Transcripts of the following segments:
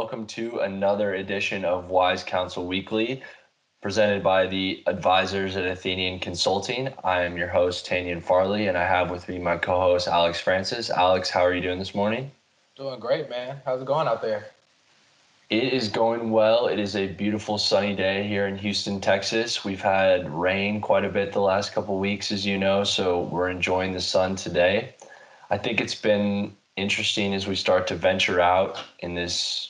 Welcome to another edition of Wise Counsel Weekly, presented by the advisors at Athenian Consulting. I am your host, Tanyan Farley, and I have with me my co host, Alex Francis. Alex, how are you doing this morning? Doing great, man. How's it going out there? It is going well. It is a beautiful sunny day here in Houston, Texas. We've had rain quite a bit the last couple weeks, as you know, so we're enjoying the sun today. I think it's been interesting as we start to venture out in this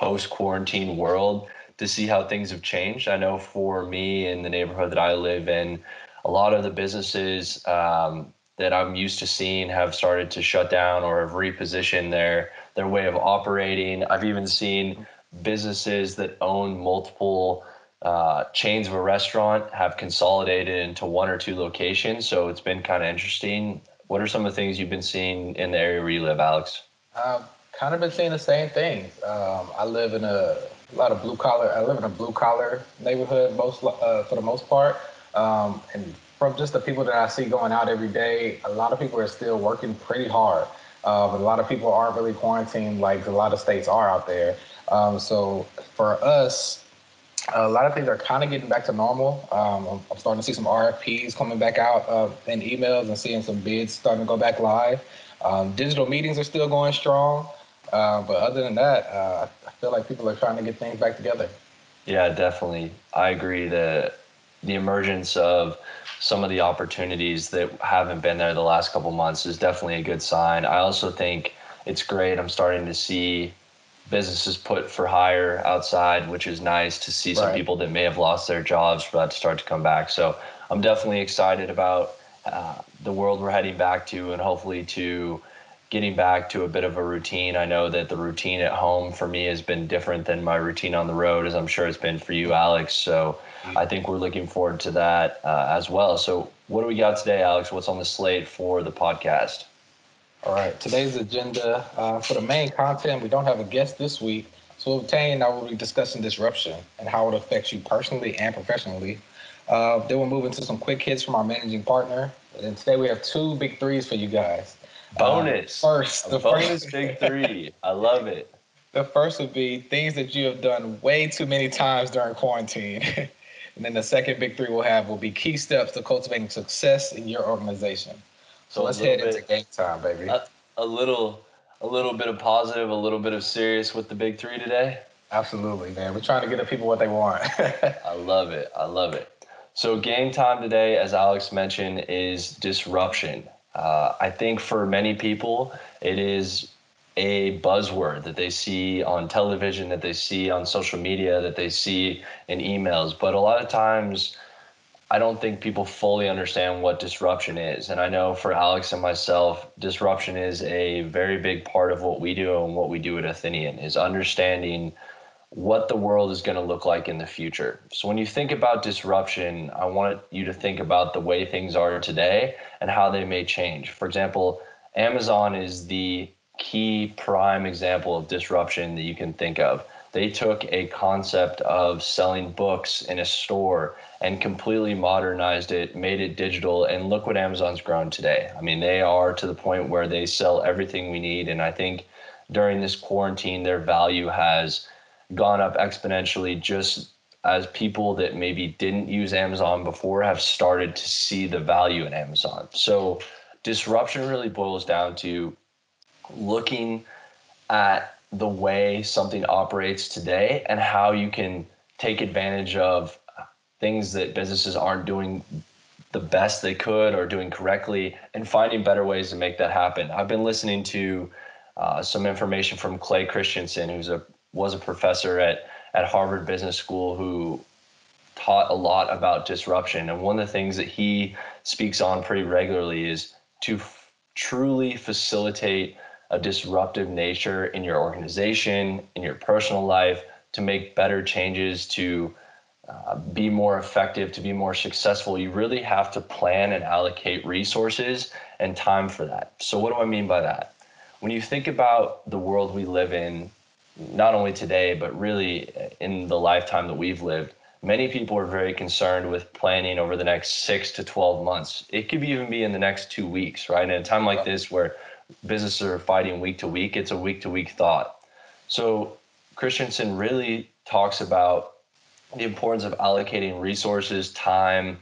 post quarantine world to see how things have changed. I know for me in the neighborhood that I live in, a lot of the businesses um, that I'm used to seeing have started to shut down or have repositioned their their way of operating. I've even seen businesses that own multiple uh, chains of a restaurant have consolidated into one or two locations. So it's been kind of interesting. What are some of the things you've been seeing in the area where you live, Alex? I've kind of been seeing the same things. Um, I live in a, a, lot of blue collar. I live in a blue collar neighborhood, most uh, for the most part, um, and from just the people that I see going out every day, a lot of people are still working pretty hard. Um, a lot of people aren't really quarantined like a lot of states are out there. Um, so for us, a lot of things are kind of getting back to normal. Um, I'm starting to see some RFPs coming back out uh, in emails and seeing some bids starting to go back live. Um, digital meetings are still going strong. Uh, but other than that, uh, I feel like people are trying to get things back together. Yeah, definitely. I agree that the emergence of some of the opportunities that haven't been there the last couple months is definitely a good sign. I also think it's great. I'm starting to see businesses put for hire outside, which is nice to see some right. people that may have lost their jobs for that to start to come back. So I'm definitely excited about uh, the world we're heading back to and hopefully to getting back to a bit of a routine. I know that the routine at home for me has been different than my routine on the road, as I'm sure it's been for you, Alex. So I think we're looking forward to that uh, as well. So, what do we got today, Alex? What's on the slate for the podcast? All right, today's agenda uh, for the main content, we don't have a guest this week. So, obtain, I will be discussing disruption and how it affects you personally and professionally. Uh, then we'll move into some quick hits from our managing partner. And today we have two big threes for you guys. Bonus. Um, first, the bonus first, big three. I love it. The first would be things that you have done way too many times during quarantine. and then the second big three we'll have will be key steps to cultivating success in your organization. So, so let's head bit, into game time, baby. A, a little, a little bit of positive, a little bit of serious with the big three today. Absolutely, man. We're trying to get the people what they want. I love it. I love it. So game time today, as Alex mentioned, is disruption. Uh, I think for many people, it is a buzzword that they see on television, that they see on social media, that they see in emails. But a lot of times, I don't think people fully understand what disruption is. And I know for Alex and myself, disruption is a very big part of what we do and what we do at Athenian is understanding what the world is going to look like in the future. So when you think about disruption, I want you to think about the way things are today and how they may change. For example, Amazon is the key prime example of disruption that you can think of. They took a concept of selling books in a store and completely modernized it, made it digital, and look what Amazon's grown today. I mean, they are to the point where they sell everything we need. And I think during this quarantine, their value has gone up exponentially just as people that maybe didn't use Amazon before have started to see the value in Amazon. So disruption really boils down to looking at the way something operates today and how you can take advantage of things that businesses aren't doing the best they could or doing correctly and finding better ways to make that happen. I've been listening to uh, some information from Clay Christensen, who's a was a professor at at Harvard Business School who taught a lot about disruption. And one of the things that he speaks on pretty regularly is to f- truly facilitate a disruptive nature in your organization, in your personal life, to make better changes, to uh, be more effective, to be more successful, you really have to plan and allocate resources and time for that. So, what do I mean by that? When you think about the world we live in not only today, but really in the lifetime that we've lived, many people are very concerned with planning over the next six to 12 months. It could even be in the next two weeks, right? In a time like this where businesses are fighting week to week, it's a week to week thought. So Christensen really talks about the importance of allocating resources, time,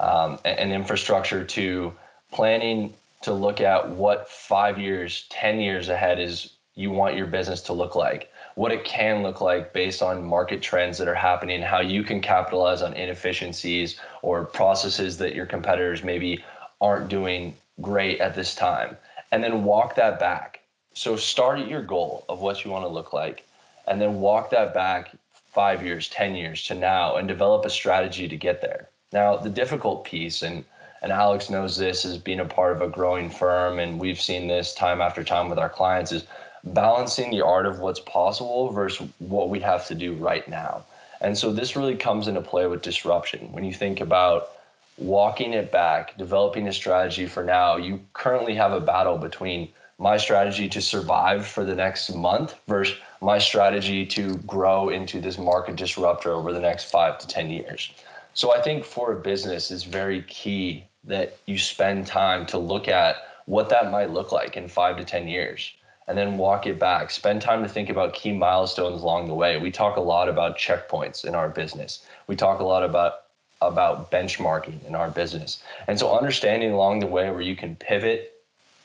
um, and, and infrastructure to planning to look at what five years, 10 years ahead is you want your business to look like, what it can look like based on market trends that are happening, how you can capitalize on inefficiencies or processes that your competitors maybe aren't doing great at this time, and then walk that back. So start at your goal of what you want to look like, and then walk that back five years, 10 years to now, and develop a strategy to get there. Now, the difficult piece, and and Alex knows this as being a part of a growing firm, and we've seen this time after time with our clients, is balancing the art of what's possible versus what we have to do right now. And so this really comes into play with disruption. When you think about walking it back, developing a strategy for now, you currently have a battle between my strategy to survive for the next month versus my strategy to grow into this market disruptor over the next five to 10 years. So I think for a business, it's very key that you spend time to look at what that might look like in five to 10 years and then walk it back. Spend time to think about key milestones along the way. We talk a lot about checkpoints in our business. We talk a lot about about benchmarking in our business. And so understanding along the way where you can pivot,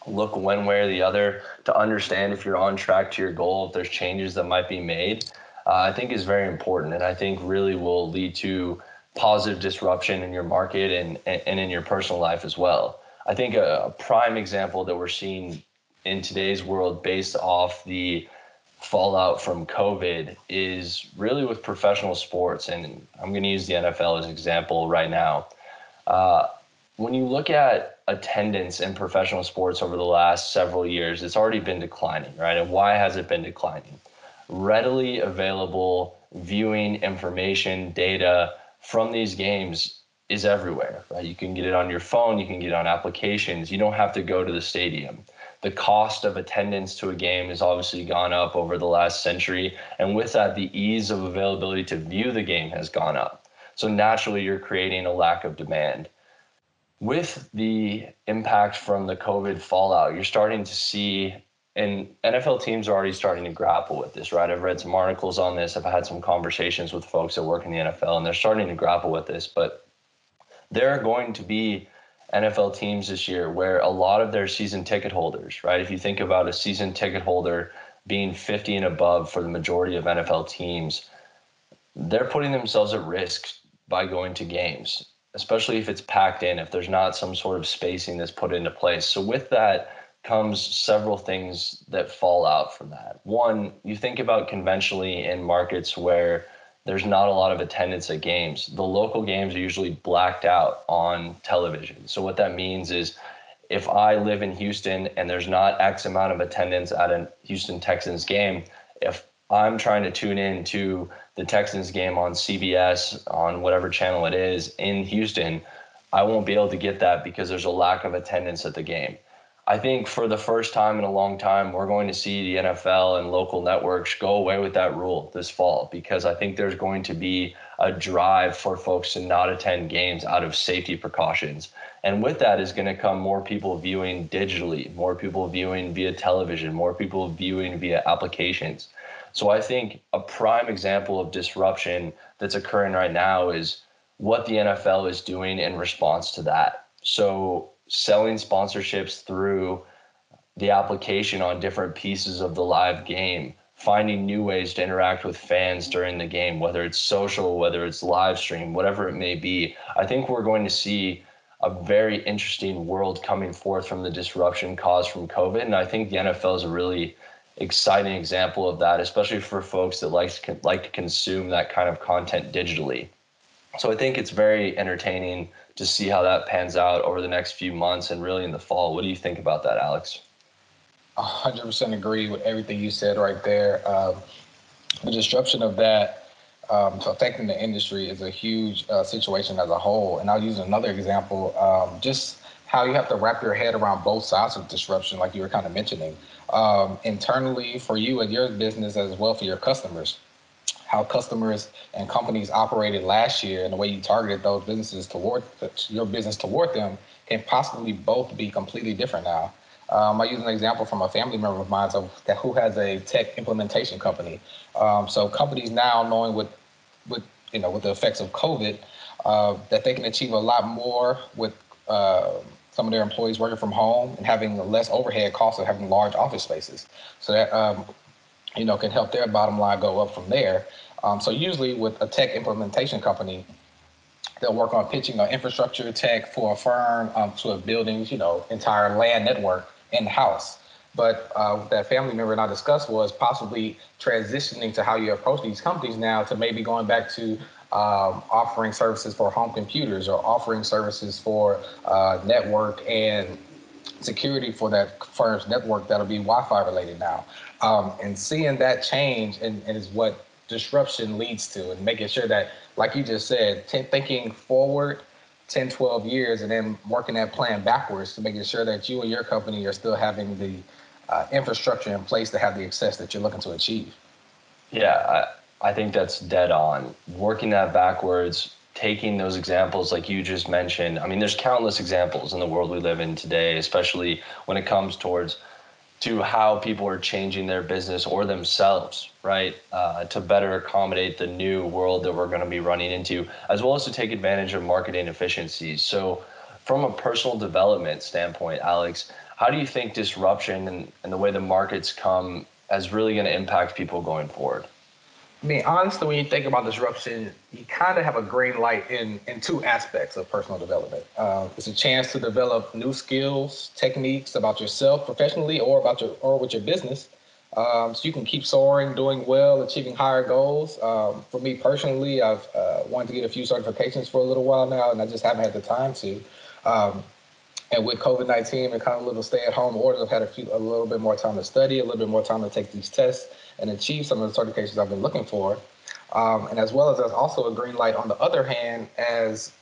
look one way or the other to understand if you're on track to your goal, if there's changes that might be made, uh, I think is very important. And I think really will lead to positive disruption in your market and, and in your personal life as well. I think a, a prime example that we're seeing in today's world based off the fallout from COVID is really with professional sports. And I'm going to use the NFL as an example right now. Uh, when you look at attendance in professional sports over the last several years, it's already been declining, right? And why has it been declining? Readily available viewing information, data, from these games is everywhere. Right? You can get it on your phone, you can get it on applications. You don't have to go to the stadium. The cost of attendance to a game has obviously gone up over the last century, and with that, the ease of availability to view the game has gone up. So naturally, you're creating a lack of demand. With the impact from the COVID fallout, you're starting to see and NFL teams are already starting to grapple with this, right? I've read some articles on this. I've had some conversations with folks that work in the NFL, and they're starting to grapple with this. But there are going to be NFL teams this year where a lot of their season ticket holders, right? If you think about a season ticket holder being 50 and above for the majority of NFL teams, they're putting themselves at risk by going to games, especially if it's packed in, if there's not some sort of spacing that's put into place. So, with that, comes several things that fall out from that. One, you think about conventionally in markets where there's not a lot of attendance at games. The local games are usually blacked out on television. So what that means is if I live in Houston and there's not X amount of attendance at a Houston Texans game, if I'm trying to tune in to the Texans game on CBS on whatever channel it is in Houston, I won't be able to get that because there's a lack of attendance at the game. I think for the first time in a long time, we're going to see the NFL and local networks go away with that rule this fall because I think there's going to be a drive for folks to not attend games out of safety precautions. And with that is going to come more people viewing digitally, more people viewing via television, more people viewing via applications. So I think a prime example of disruption that's occurring right now is what the NFL is doing in response to that. So selling sponsorships through the application on different pieces of the live game, finding new ways to interact with fans during the game, whether it's social, whether it's live stream, whatever it may be. I think we're going to see a very interesting world coming forth from the disruption caused from COVID. And I think the NFL is a really exciting example of that, especially for folks that like to, like to consume that kind of content digitally. So I think it's very entertaining to see how that pans out over the next few months and really in the fall. What do you think about that, Alex? 100% agree with everything you said right there. Um, the disruption of that um, affecting the industry is a huge uh, situation as a whole. And I'll use another example, um, just how you have to wrap your head around both sides of disruption, like you were kind of mentioning, um, internally for you and your business as well for your customers how customers and companies operated last year and the way you targeted those businesses toward your business toward them can possibly both be completely different now. Um, I use an example from a family member of mine so, that who has a tech implementation company. Um, so companies now knowing with, with you know with the effects of COVID, uh, that they can achieve a lot more with uh, some of their employees working from home and having less overhead costs of having large office spaces. So that um, you know can help their bottom line go up from there. Um, so usually with a tech implementation company, they'll work on pitching an infrastructure tech for a firm um, to a building's you know entire land network in house. But uh, that family member and I discussed was possibly transitioning to how you approach these companies now to maybe going back to um, offering services for home computers or offering services for uh, network and security for that firm's network that'll be Wi-Fi related now. Um, and seeing that change and, and is what disruption leads to and making sure that, like you just said, thinking forward 10, 12 years and then working that plan backwards to making sure that you and your company are still having the uh, infrastructure in place to have the access that you're looking to achieve. Yeah, I, I think that's dead on. Working that backwards, taking those examples like you just mentioned. I mean, there's countless examples in the world we live in today, especially when it comes towards to how people are changing their business or themselves, right, uh, to better accommodate the new world that we're going to be running into, as well as to take advantage of marketing efficiencies. So, from a personal development standpoint, Alex, how do you think disruption and, and the way the markets come is really going to impact people going forward? I mean, honestly, when you think about disruption, you kind of have a green light in in two aspects of personal development. Uh, it's a chance to develop new skills, techniques about yourself professionally, or about your or with your business, um, so you can keep soaring, doing well, achieving higher goals. Um, for me personally, I've uh, wanted to get a few certifications for a little while now, and I just haven't had the time to. Um, and with COVID nineteen and kind of little stay at home orders, I've had a few a little bit more time to study, a little bit more time to take these tests and achieve some of the certifications I've been looking for. Um, and as well as there's also a green light on the other hand as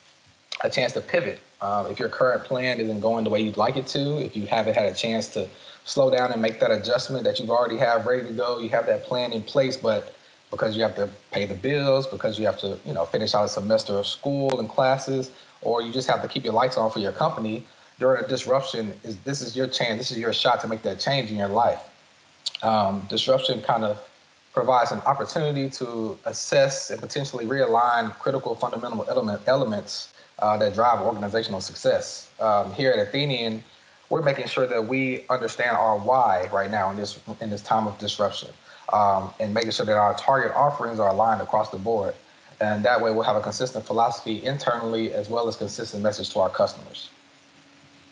a chance to pivot. Um, if your current plan isn't going the way you'd like it to, if you haven't had a chance to slow down and make that adjustment that you've already have ready to go, you have that plan in place, but because you have to pay the bills, because you have to, you know, finish out a semester of school and classes, or you just have to keep your lights on for your company during a disruption, is this is your chance, this is your shot to make that change in your life. Um, disruption kind of provides an opportunity to assess and potentially realign critical fundamental element, elements uh, that drive organizational success. Um, here at Athenian, we're making sure that we understand our why right now in this in this time of disruption, um, and making sure that our target offerings are aligned across the board. And that way, we'll have a consistent philosophy internally as well as consistent message to our customers.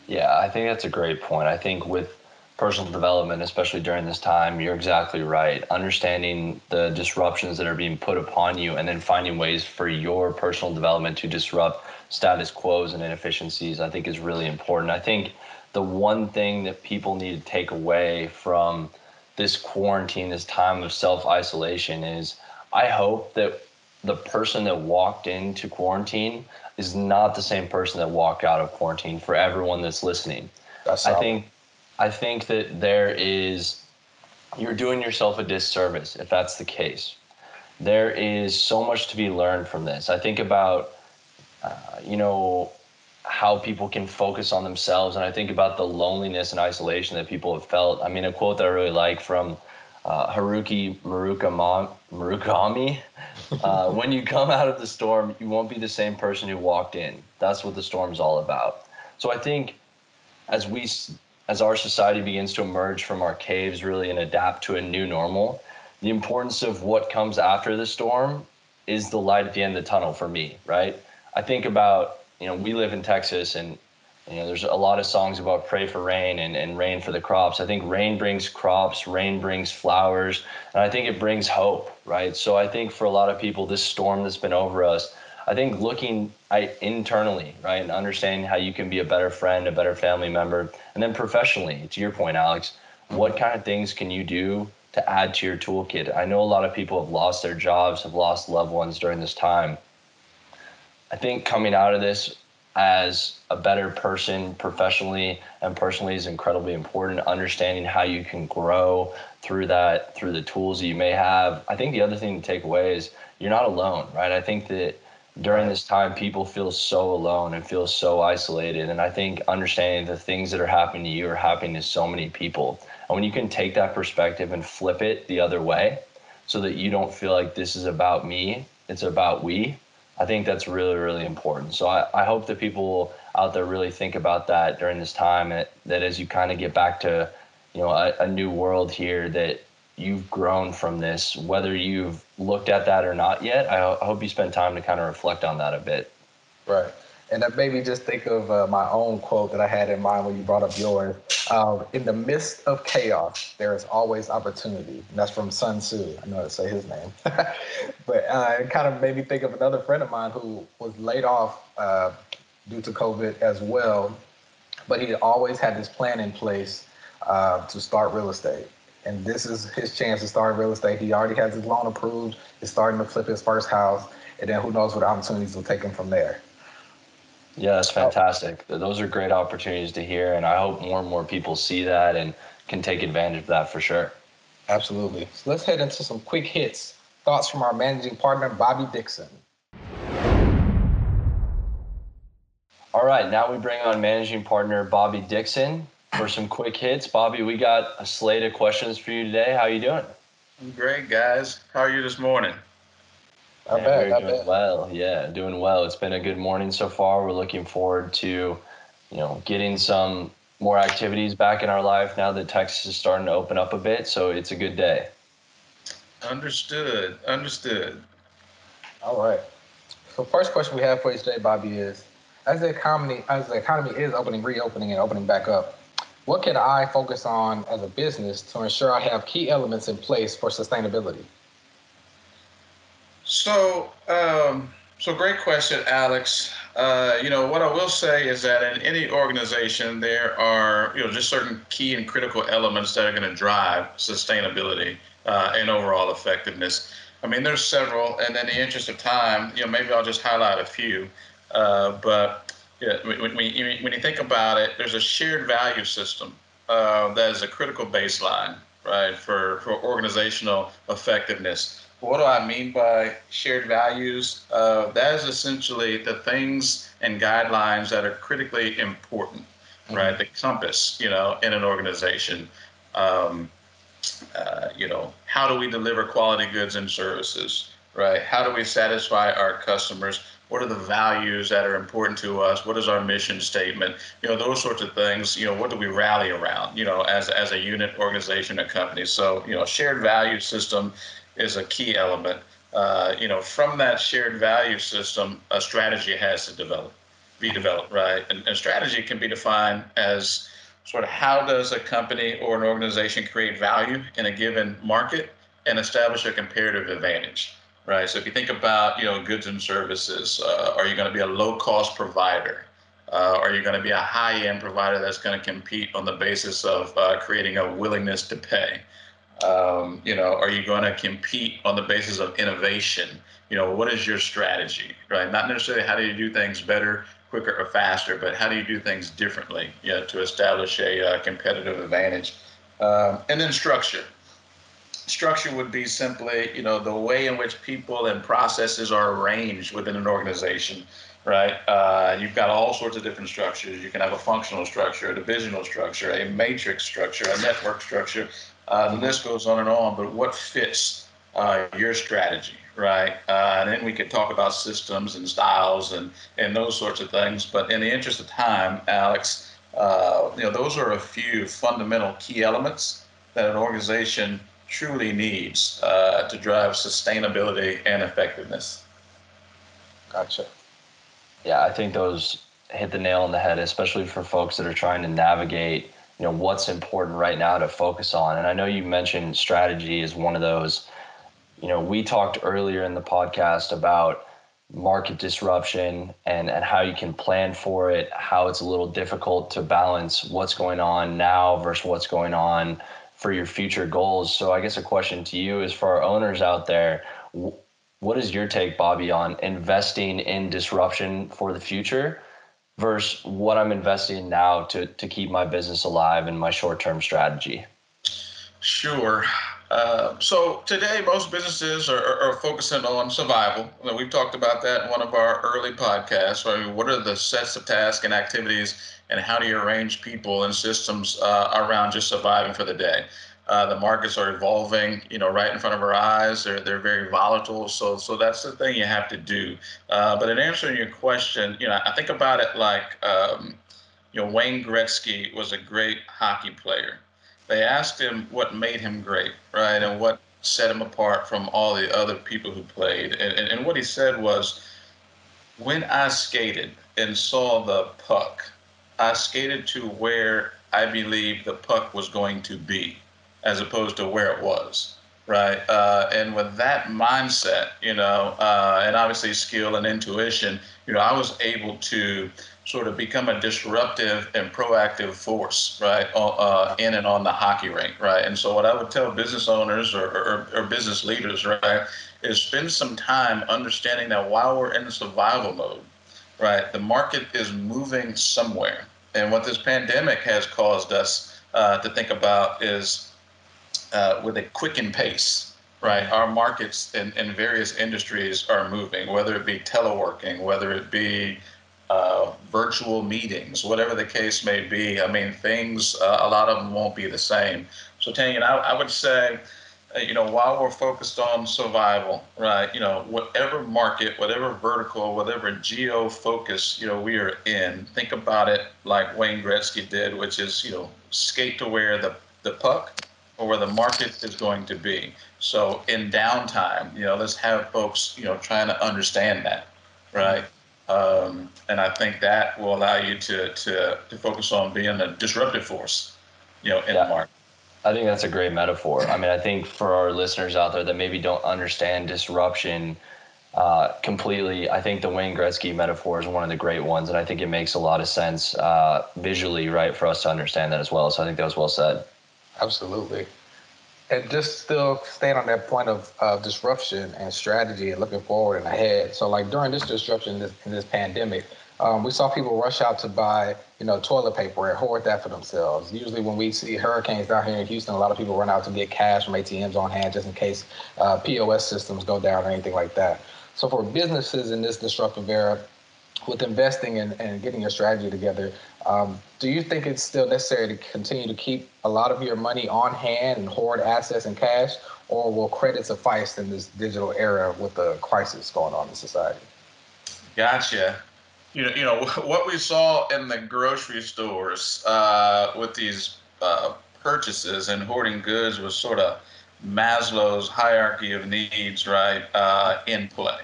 Yeah, I think that's a great point. I think with personal development, especially during this time, you're exactly right. Understanding the disruptions that are being put upon you and then finding ways for your personal development to disrupt status quos and inefficiencies, I think is really important. I think the one thing that people need to take away from this quarantine, this time of self isolation, is I hope that the person that walked into quarantine is not the same person that walked out of quarantine for everyone that's listening. That's I think I think that there is, you're doing yourself a disservice if that's the case. There is so much to be learned from this. I think about, uh, you know, how people can focus on themselves, and I think about the loneliness and isolation that people have felt. I mean, a quote that I really like from uh, Haruki Murakami uh, when you come out of the storm, you won't be the same person who walked in. That's what the storm's all about. So I think as we as our society begins to emerge from our caves really and adapt to a new normal, the importance of what comes after the storm is the light at the end of the tunnel for me, right? I think about, you know, we live in Texas and you know, there's a lot of songs about pray for rain and, and rain for the crops. I think rain brings crops, rain brings flowers, and I think it brings hope, right? So I think for a lot of people, this storm that's been over us, I think looking internally, right, and understanding how you can be a better friend, a better family member, and then professionally, to your point, Alex, what kind of things can you do to add to your toolkit? I know a lot of people have lost their jobs, have lost loved ones during this time. I think coming out of this as a better person professionally and personally is incredibly important. Understanding how you can grow through that, through the tools that you may have. I think the other thing to take away is you're not alone, right? I think that during this time, people feel so alone and feel so isolated. And I think understanding the things that are happening to you are happening to so many people. And when you can take that perspective and flip it the other way so that you don't feel like this is about me, it's about we, I think that's really, really important. So I, I hope that people out there really think about that during this time, that, that as you kind of get back to, you know, a, a new world here, that you've grown from this, whether you've looked at that or not yet. I, I hope you spend time to kind of reflect on that a bit. Right. And that made me just think of uh, my own quote that I had in mind when you brought up yours. Um, in the midst of chaos, there is always opportunity. And that's from Sun Tzu. I know how to say his name. but uh, it kind of made me think of another friend of mine who was laid off uh, due to COVID as well. But he always had this plan in place uh, to start real estate. And this is his chance to start real estate. He already has his loan approved. He's starting to flip his first house. And then who knows what opportunities will take him from there. Yeah, that's oh. fantastic. Those are great opportunities to hear, and I hope more and more people see that and can take advantage of that for sure. Absolutely. So let's head into some quick hits. Thoughts from our managing partner, Bobby Dixon. All right, now we bring on managing partner Bobby Dixon for some quick hits. Bobby, we got a slate of questions for you today. How you doing? I'm great, guys. How are you this morning? I yeah, bad, not doing bad. well. Yeah, doing well. It's been a good morning so far. We're looking forward to, you know, getting some more activities back in our life now that Texas is starting to open up a bit. So it's a good day. Understood. Understood. All right. So first question we have for you today, Bobby, is as the economy as the economy is opening, reopening, and opening back up, what can I focus on as a business to ensure I have key elements in place for sustainability? So, um, so great question, Alex. Uh, you know, what I will say is that in any organization, there are, you know, just certain key and critical elements that are going to drive sustainability uh, and overall effectiveness. I mean, there's several, and in the interest of time, you know, maybe I'll just highlight a few. Uh, but yeah, when, when, when, you think about it, there's a shared value system uh, that is a critical baseline, right, for, for organizational effectiveness. What do I mean by shared values? Uh, that is essentially the things and guidelines that are critically important, mm-hmm. right? The compass, you know, in an organization. Um, uh, you know, how do we deliver quality goods and services, right? How do we satisfy our customers? What are the values that are important to us? What is our mission statement? You know, those sorts of things. You know, what do we rally around? You know, as as a unit, organization, a company. So, you know, shared value system is a key element. Uh, you know, from that shared value system, a strategy has to develop, be developed, right? And, and strategy can be defined as sort of how does a company or an organization create value in a given market and establish a comparative advantage, right? So if you think about, you know, goods and services, uh, are you going to be a low cost provider? Uh, are you going to be a high end provider that's going to compete on the basis of uh, creating a willingness to pay? Um, you know, are you going to compete on the basis of innovation? You know, what is your strategy, right? Not necessarily how do you do things better, quicker, or faster, but how do you do things differently, you know, to establish a uh, competitive advantage. Um, and then structure. Structure would be simply, you know, the way in which people and processes are arranged within an organization right? Uh, you've got all sorts of different structures. You can have a functional structure, a divisional structure, a matrix structure, a network structure, uh, the list goes on and on, but what fits uh, your strategy, right? Uh, and then we could talk about systems and styles and, and those sorts of things. But in the interest of time, Alex, uh, you know, those are a few fundamental key elements that an organization truly needs uh, to drive sustainability and effectiveness. Gotcha. Yeah, I think those hit the nail on the head, especially for folks that are trying to navigate you know what's important right now to focus on and i know you mentioned strategy is one of those you know we talked earlier in the podcast about market disruption and and how you can plan for it how it's a little difficult to balance what's going on now versus what's going on for your future goals so i guess a question to you is for our owners out there what is your take bobby on investing in disruption for the future versus what I'm investing now to, to keep my business alive and my short term strategy? Sure. Uh, so today, most businesses are, are, focusing on survival. We've talked about that in one of our early podcasts. Mean, what are the sets of tasks and activities, and how do you arrange people and systems uh, around just surviving for the day? Uh, the markets are evolving, you know, right in front of our eyes. They're they're very volatile. So so that's the thing you have to do. Uh, but in answering your question, you know, I think about it like, um, you know, Wayne Gretzky was a great hockey player they asked him what made him great, right, and what set him apart from all the other people who played. And, and, and what he said was, when I skated and saw the puck, I skated to where I believed the puck was going to be, as opposed to where it was, right? Uh, and with that mindset, you know, uh, and obviously skill and intuition, you know, I was able to sort of become a disruptive and proactive force, right, uh, in and on the hockey rink, right? And so, what I would tell business owners or, or, or, business leaders, right, is spend some time understanding that while we're in survival mode, right, the market is moving somewhere. And what this pandemic has caused us uh, to think about is uh, with a quickened pace, right? Our markets in, in various industries are moving, whether it be teleworking, whether it be uh, virtual meetings, whatever the case may be. I mean, things, uh, a lot of them won't be the same. So, Tanya, I, I would say, uh, you know, while we're focused on survival, right, you know, whatever market, whatever vertical, whatever geo focus, you know, we are in, think about it like Wayne Gretzky did, which is, you know, skate to where the, the puck or where the market is going to be. So in downtime, you know, let's have folks, you know, trying to understand that, right? Um, and I think that will allow you to, to, to focus on being a disruptive force, you know, in yeah. the market. I think that's a great metaphor. I mean, I think for our listeners out there that maybe don't understand disruption uh, completely, I think the Wayne Gretzky metaphor is one of the great ones, and I think it makes a lot of sense uh, visually, right, for us to understand that as well. So I think that was well said. Absolutely and just still staying on that point of, disruption and strategy and looking forward and ahead. So like during this disruption this, in this pandemic, um, we saw people rush out to buy, you know, toilet paper and hoard that for themselves. Usually, when we see hurricanes down here in Houston, a lot of people run out to get cash from ATMs on hand just in case uh, POS systems go down or anything like that. So for businesses in this disruptive era, with investing and, and getting your strategy together, um, do you think it's still necessary to continue to keep a lot of your money on hand and hoard assets and cash, or will credit suffice in this digital era with the crisis going on in society? Gotcha. You know, you know what we saw in the grocery stores uh, with these uh, purchases and hoarding goods was sort of Maslow's hierarchy of needs, right, uh, in play,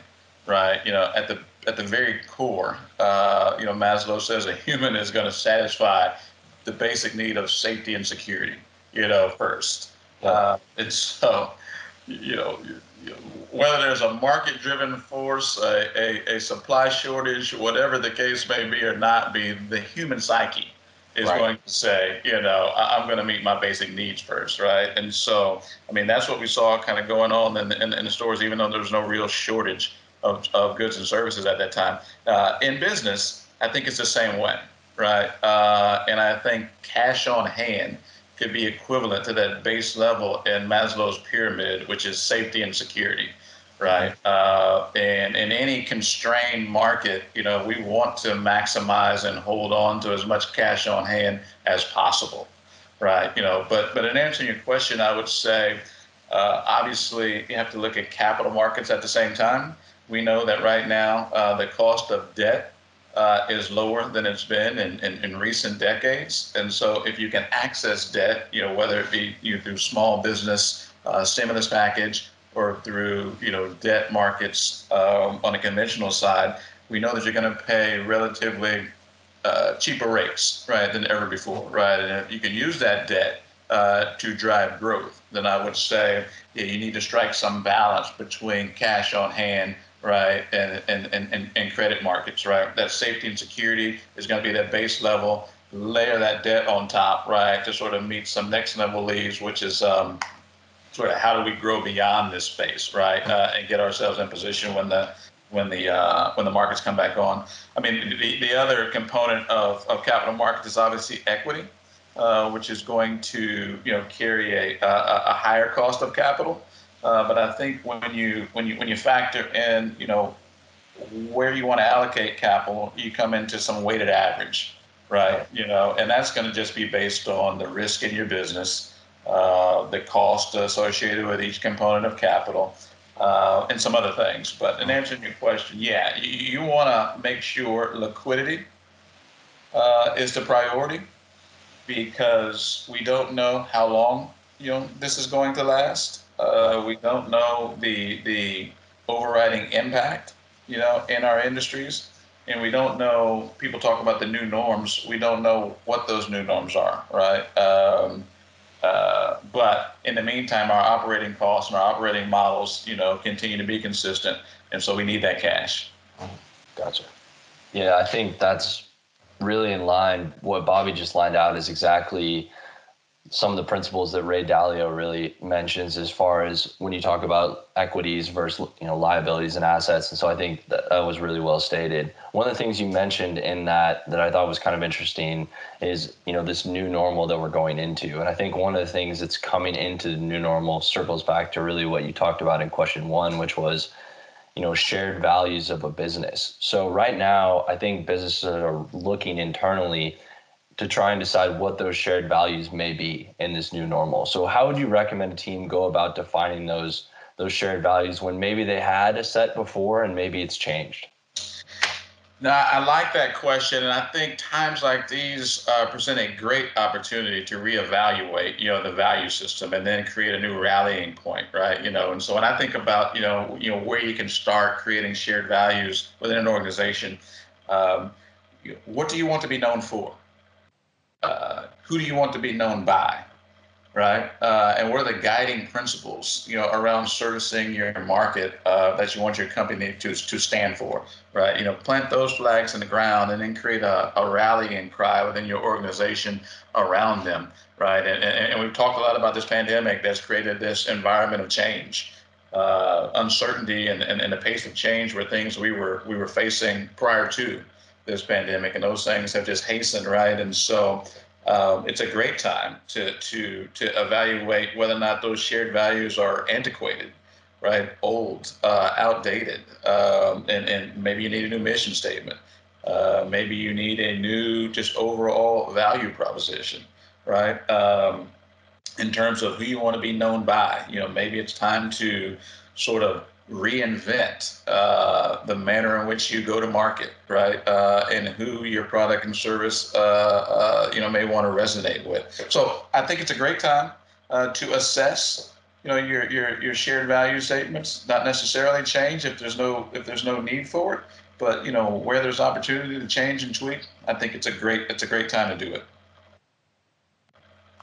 right? You know, at the at the very core, uh, you know, Maslow says a human is going to satisfy the basic need of safety and security, you know, first. Uh, and so, you know, whether there's a market-driven force, a, a, a, supply shortage, whatever the case may be or not be, the human psyche is right. going to say, you know, I, am going to meet my basic needs first, right? And so, I mean, that's what we saw kind of going on in, in, in the stores, even though there's no real shortage of, of goods and services at that time. Uh, in business, I think it's the same way, right? Uh, and I think cash on hand could be equivalent to that base level in Maslow's pyramid, which is safety and security, right? Uh, and in any constrained market, you know, we want to maximize and hold on to as much cash on hand as possible, right? You know, but but in answering your question, I would say. Uh, obviously, you have to look at capital markets at the same time. We know that right now uh, the cost of debt uh, is lower than it's been in, in, in, recent decades. And so if you can access debt, you know, whether it be you know, through small business uh, stimulus package or through, you know, debt markets um, on a conventional side, we know that you're going to pay relatively uh, cheaper rates, right, than ever before, right? And if you can use that debt uh, to drive growth, then I would say yeah, you need to strike some balance between cash on hand right, and, and, and, and credit markets, right? That safety and security is going to be that base level. Layer that debt on top, right, to sort of meet some next level leads, which is um, sort of how do we grow beyond this space, right, uh, and get ourselves in position when the when the uh, when the markets come back on. I mean, the, the other component of, of capital markets is obviously equity, uh, which is going to you know carry a, a, a higher cost of capital. Uh, but I think when you when you when you factor in you know where you want to allocate capital, you come into some weighted average, right? You know, and that's going to just be based on the risk in your business, uh, the cost associated with each component of capital, uh, and some other things. But in answering your question, yeah, you, you want to make sure liquidity uh, is the priority because we don't know how long you know this is going to last. Uh, we don't know the the overriding impact you know in our industries, and we don't know. People talk about the new norms. We don't know what those new norms are, right? Um, uh, but in the meantime, our operating costs and our operating models, you know, continue to be consistent, and so we need that cash. Gotcha. Yeah, I think that's really in line. What Bobby just lined out is exactly some of the principles that Ray Dalio really mentions as far as when you talk about equities versus you know liabilities and assets. And so I think that, that was really well stated. One of the things you mentioned in that that I thought was kind of interesting is you know this new normal that we're going into. And I think one of the things that's coming into the new normal circles back to really what you talked about in question one, which was you know shared values of a business so right now i think businesses are looking internally to try and decide what those shared values may be in this new normal so how would you recommend a team go about defining those those shared values when maybe they had a set before and maybe it's changed no, I like that question, and I think times like these uh, present a great opportunity to reevaluate, you know, the value system, and then create a new rallying point, right? You know, and so when I think about, you know, you know, where you can start creating shared values within an organization, um, what do you want to be known for? Uh, who do you want to be known by? right? Uh, and what are the guiding principles, you know, around servicing your market uh, that you want your company to to stand for, right? You know, plant those flags in the ground and then create a, a rallying cry within your organization around them, right? And, and, and we've talked a lot about this pandemic that's created this environment of change. Uh, uncertainty and, and, and the pace of change were things we were we were facing prior to this pandemic, and those things have just hastened, right? And so um, it's a great time to to to evaluate whether or not those shared values are antiquated, right, old, uh, outdated, um, and and maybe you need a new mission statement. Uh, maybe you need a new just overall value proposition, right? Um, in terms of who you want to be known by, you know, maybe it's time to sort of reinvent uh, the manner in which you go to market, right? Uh, and who your product and service, uh, uh you know, may want to resonate with. So I think it's a great time uh, to assess, you know, your, your your shared value statements. Not necessarily change if there's no if there's no need for it, but you know, where there's opportunity to change and tweak, I think it's a great it's a great time to do it.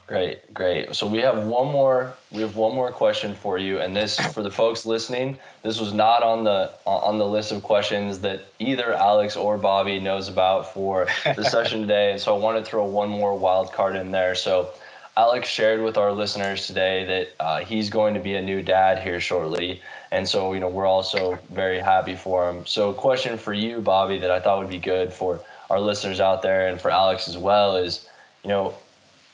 Great, great. So we have one more. We have one more question for you, and this for the folks listening. This was not on the on the list of questions that either Alex or Bobby knows about for the session today, and so I want to throw one more wild card in there. So Alex shared with our listeners today that uh, he's going to be a new dad here shortly, and so you know we're also very happy for him. So a question for you, Bobby, that I thought would be good for our listeners out there and for Alex as well is, you know,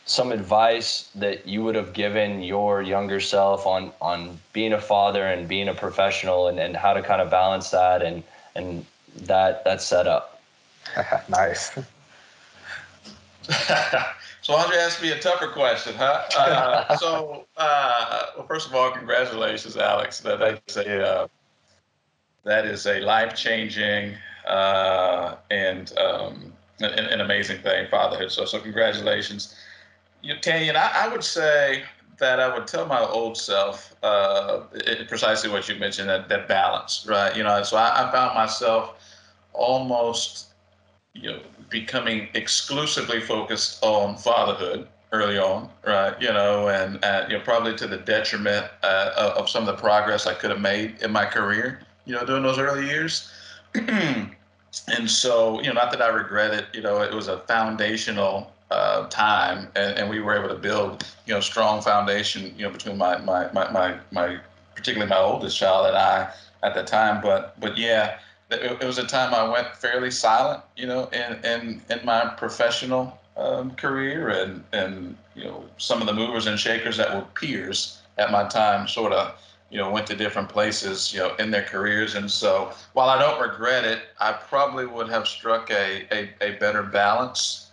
some advice that you would have given your younger self on on being a father and being a professional and, and how to kind of balance that and and that that setup nice so Andre asked me a tougher question, huh? Uh, so, uh, well, first of all, congratulations, Alex. That, that's a uh, that is a life changing uh, and um, an, an, amazing thing, fatherhood. So, so congratulations. You, Tanya, I, I would say that I would tell my old self uh, it, precisely what you mentioned that that balance, right? You know, so I, I, found myself almost, you know, becoming exclusively focused on fatherhood early on, right? You know, and you know, probably to the detriment uh, of some of the progress I could have made in my career, you know, during those early years. and so, you know, not that I regret it, you know, it was a foundational uh, time, and, and, we were able to build, you know, strong foundation, you know, between my my, my, my, my particularly my oldest child and I at the time. But but yeah, it, it was a time I went fairly silent, you know, in in in my professional um, career and and you know some of the movers and shakers that were peers at my time sort of you know went to different places you know in their careers and so while I don't regret it I probably would have struck a a, a better balance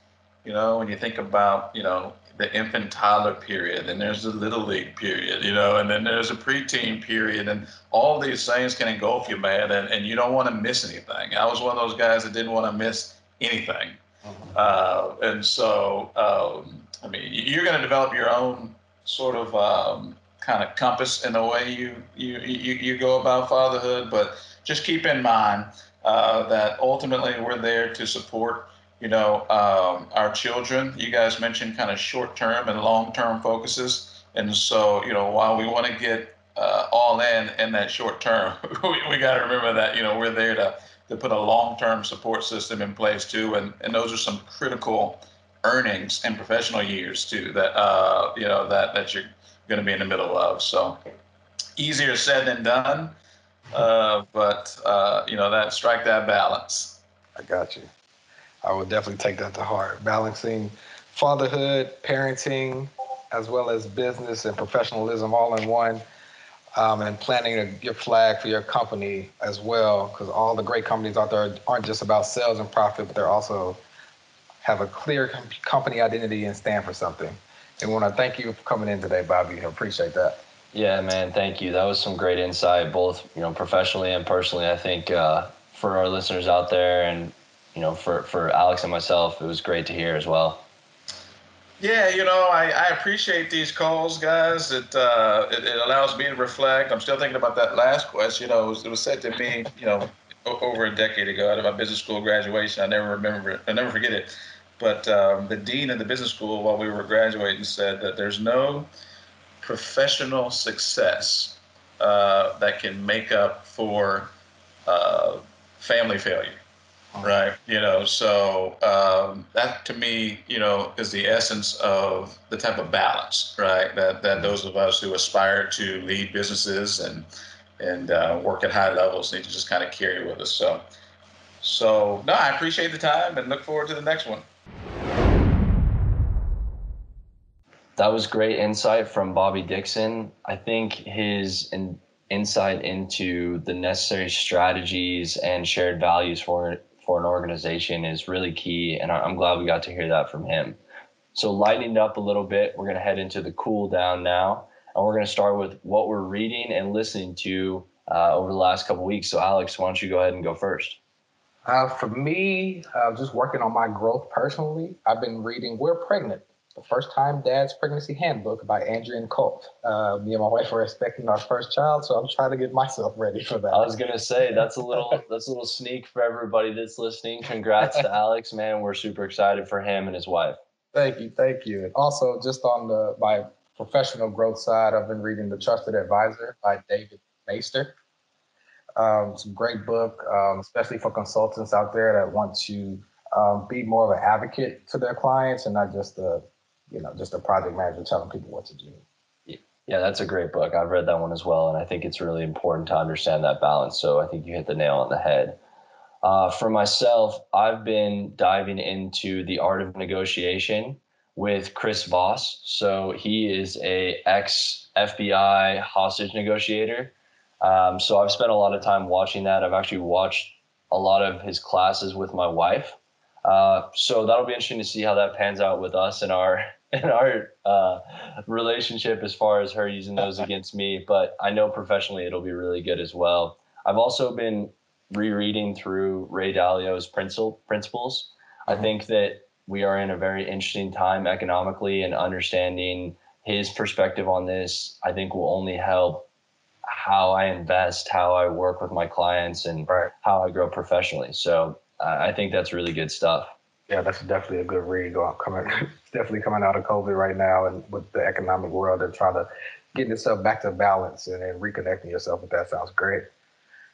you know when you think about you know the infant toddler period and there's the little league period you know and then there's a preteen period and all these things can engulf you man and, and you don't want to miss anything i was one of those guys that didn't want to miss anything mm-hmm. uh, and so um, i mean you're going to develop your own sort of um, kind of compass in the way you, you you you go about fatherhood but just keep in mind uh, that ultimately we're there to support you know, um, our children. You guys mentioned kind of short term and long term focuses. And so, you know, while we want to get uh, all in in that short term, we, we got to remember that, you know, we're there to, to put a long term support system in place too. And, and those are some critical earnings and professional years too that, uh, you know, that, that you're going to be in the middle of. So easier said than done. Uh, but, uh, you know, that strike that balance. I got you. I would definitely take that to heart. Balancing fatherhood, parenting, as well as business and professionalism all in one. Um, and planting your flag for your company as well, because all the great companies out there aren't just about sales and profit, but they're also have a clear company identity and stand for something. And want to thank you for coming in today, Bobby. I appreciate that. Yeah, man, thank you. That was some great insight, both you know professionally and personally. I think uh, for our listeners out there and you know, for, for Alex and myself, it was great to hear as well. Yeah, you know, I, I appreciate these calls, guys. It, uh, it, it allows me to reflect. I'm still thinking about that last question. You know, it was, it was said to me, you know, over a decade ago at my business school graduation. I never remember it. I never forget it. But um, the dean of the business school, while we were graduating, said that there's no professional success uh, that can make up for uh, family failure. Right. You know, so um, that to me, you know, is the essence of the type of balance, right? That that those of us who aspire to lead businesses and and uh, work at high levels need to just kind of carry with us. So, so no, I appreciate the time and look forward to the next one. That was great insight from Bobby Dixon. I think his in, insight into the necessary strategies and shared values for for an organization is really key. And I'm glad we got to hear that from him. So, lightening up a little bit, we're going to head into the cool down now. And we're going to start with what we're reading and listening to uh, over the last couple weeks. So, Alex, why don't you go ahead and go first? Uh, for me, uh, just working on my growth personally, I've been reading We're Pregnant the First Time Dad's Pregnancy Handbook by Adrian Kulp. Uh, me and my wife are expecting our first child, so I'm trying to get myself ready for that. I was gonna say that's a little that's a little sneak for everybody that's listening. Congrats to Alex, man. We're super excited for him and his wife. Thank you, thank you. And also, just on the my professional growth side, I've been reading The Trusted Advisor by David Maister. Um, it's a great book, um, especially for consultants out there that want to um, be more of an advocate to their clients and not just a you know, just a project manager telling people what to do. Yeah, that's a great book. I've read that one as well, and I think it's really important to understand that balance. So I think you hit the nail on the head. Uh, for myself, I've been diving into the art of negotiation with Chris Voss. So he is a ex FBI hostage negotiator. Um, so I've spent a lot of time watching that. I've actually watched a lot of his classes with my wife. Uh, so that'll be interesting to see how that pans out with us and our in our uh, relationship as far as her using those against me. But I know professionally it'll be really good as well. I've also been rereading through Ray Dalio's principles. Mm-hmm. I think that we are in a very interesting time economically and understanding his perspective on this, I think will only help how I invest, how I work with my clients, and right. how I grow professionally. So uh, I think that's really good stuff. Yeah, that's definitely a good read. Coming, definitely coming out of COVID right now, and with the economic world, and trying to get yourself back to balance and, and reconnecting yourself with that sounds great.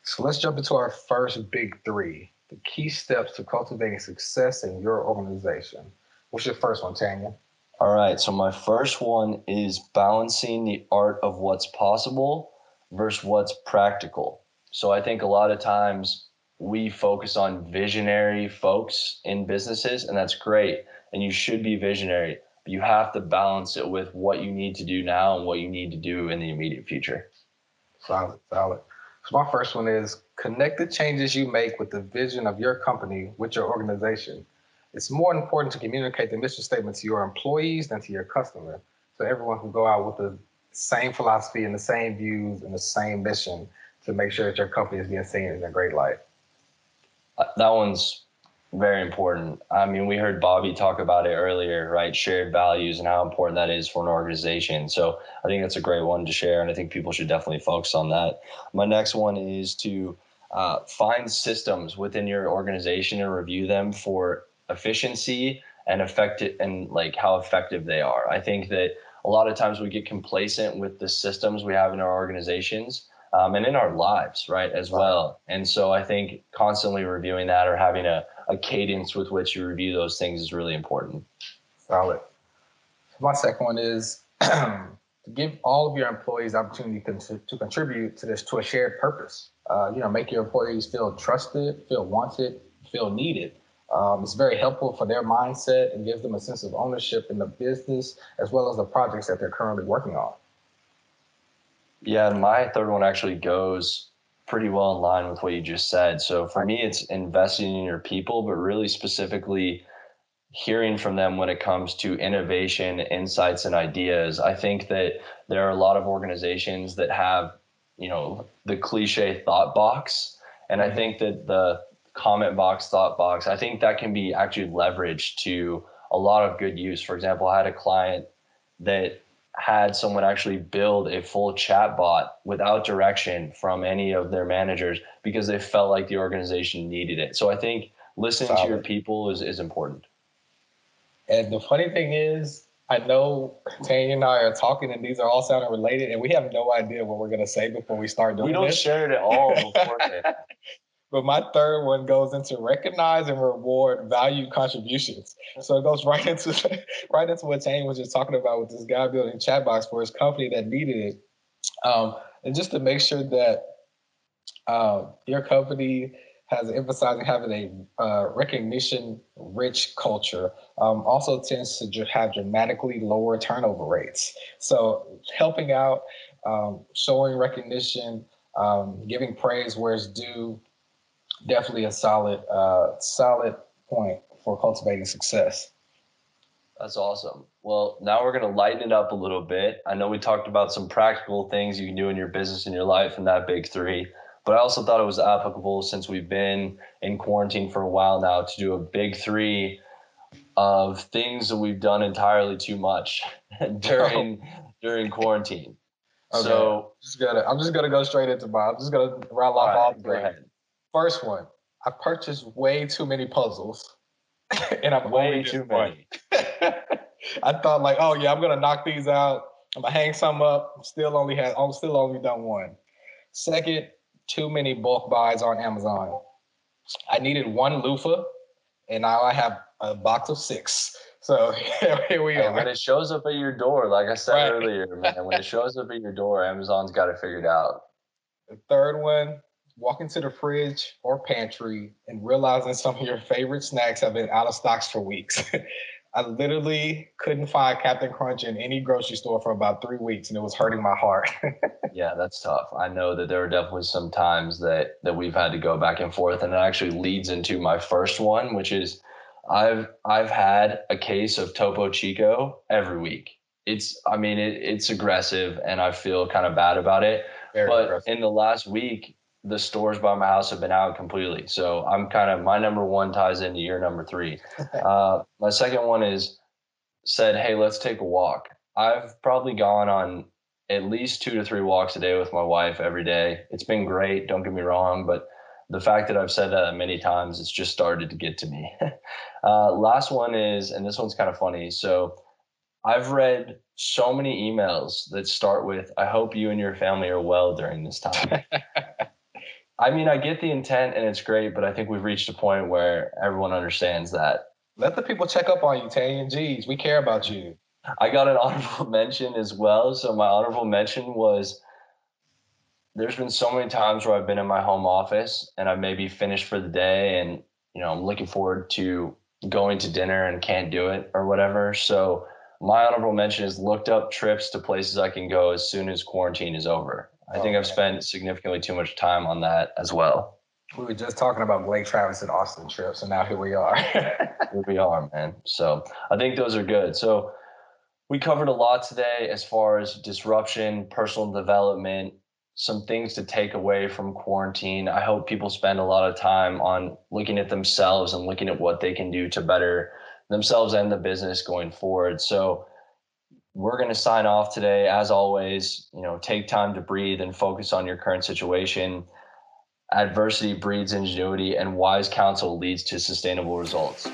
So let's jump into our first big three: the key steps to cultivating success in your organization. What's your first one, Tanya? All right. So my first one is balancing the art of what's possible versus what's practical. So I think a lot of times we focus on visionary folks in businesses, and that's great. and you should be visionary. But you have to balance it with what you need to do now and what you need to do in the immediate future. Solid, solid. So my first one is connect the changes you make with the vision of your company with your organization. It's more important to communicate the mission statement to your employees than to your customer. So everyone can go out with the same philosophy and the same views and the same mission to make sure that your company is being seen in a great light. Uh, that one's very important. I mean, we heard Bobby talk about it earlier, right? Shared values and how important that is for an organization. So I think that's a great one to share, and I think people should definitely focus on that. My next one is to uh, find systems within your organization and review them for efficiency and effective and like how effective they are. I think that a lot of times we get complacent with the systems we have in our organizations um, and in our lives, right, as well. And so I think constantly reviewing that or having a, a cadence with which you review those things is really important. Solid. My second one is to give all of your employees opportunity to, to contribute to this to a shared purpose. Uh, you know, make your employees feel trusted, feel wanted, feel needed. Um, it's very helpful for their mindset and gives them a sense of ownership in the business as well as the projects that they're currently working on. Yeah, my third one actually goes pretty well in line with what you just said. So for me, it's investing in your people, but really specifically hearing from them when it comes to innovation, insights, and ideas. I think that there are a lot of organizations that have, you know, the cliche thought box. And I mm-hmm. think that the comment box, thought box, I think that can be actually leveraged to a lot of good use. For example, I had a client that had someone actually build a full chatbot without direction from any of their managers because they felt like the organization needed it. So I think listening Solid. to your people is, is important. And the funny thing is, I know Tanya and I are talking, and these are all sounding related, and we have no idea what we're going to say before we start doing. We don't this. share it at all. But my third one goes into recognize and reward value contributions. So it goes right into right into what Tane was just talking about with this guy building chat box for his company that needed it. Um, and just to make sure that uh, your company has emphasizing having a uh, recognition rich culture um, also tends to have dramatically lower turnover rates. So helping out, um, showing recognition, um, giving praise where it's due, definitely a solid, uh, solid point for cultivating success. That's awesome. Well, now we're going to lighten it up a little bit. I know we talked about some practical things you can do in your business and your life and that big three, but I also thought it was applicable since we've been in quarantine for a while now to do a big three of things that we've done entirely too much during during quarantine. Okay. So just gotta, I'm just gonna go straight into my. I'm just gonna rattle off all, all three. First one, I purchased way too many puzzles, and I'm way too many. I thought like, oh yeah, I'm gonna knock these out. I'm gonna hang some up. Still only had, I'm still only done one. Second, too many bulk buys on Amazon. I needed one loofah, and now I have a box of six. So here we are. When it shows up at your door, like I said right. earlier, man, when it shows up at your door, Amazon's got it figured out. The third one, walking to the fridge or pantry and realizing some of your favorite snacks have been out of stocks for weeks. I literally couldn't find Captain Crunch in any grocery store for about three weeks, and it was hurting my heart. yeah, that's tough. I know that there are definitely some times that that we've had to go back and forth, and it actually leads into my first one, which is I've I've had a case of Topo Chico every week. It's I mean it, it's aggressive, and I feel kind of bad about it. Very but aggressive. in the last week, the stores by my house have been out completely. So I'm kind of my number one ties into your number three. uh, my second one is said, hey, let's take a walk. I've probably gone on at least two to three walks a day with my wife every day. It's been great. Don't get me wrong, but the fact that I've said that many times, it's just started to get to me. uh, last one is, and this one's kind of funny. So I've read so many emails that start with, I hope you and your family are well during this time. I mean, I get the intent and it's great, but I think we've reached a point where everyone understands that. Let the people check up on you, Tay and G's. We care about you. I got an honorable mention as well. So my honorable mention was there's been so many times where I've been in my home office and I maybe finished for the day and you know I'm looking forward to going to dinner and can't do it or whatever. So my honorable mention is looked up trips to places I can go as soon as quarantine is over. I think I've spent significantly too much time on that as well. We were just talking about Lake Travis and Austin trips, and now here we are. here we are, man. So I think those are good. So we covered a lot today as far as disruption, personal development, some things to take away from quarantine. I hope people spend a lot of time on looking at themselves and looking at what they can do to better themselves and the business going forward. So we're going to sign off today as always, you know, take time to breathe and focus on your current situation. Adversity breeds ingenuity and wise counsel leads to sustainable results.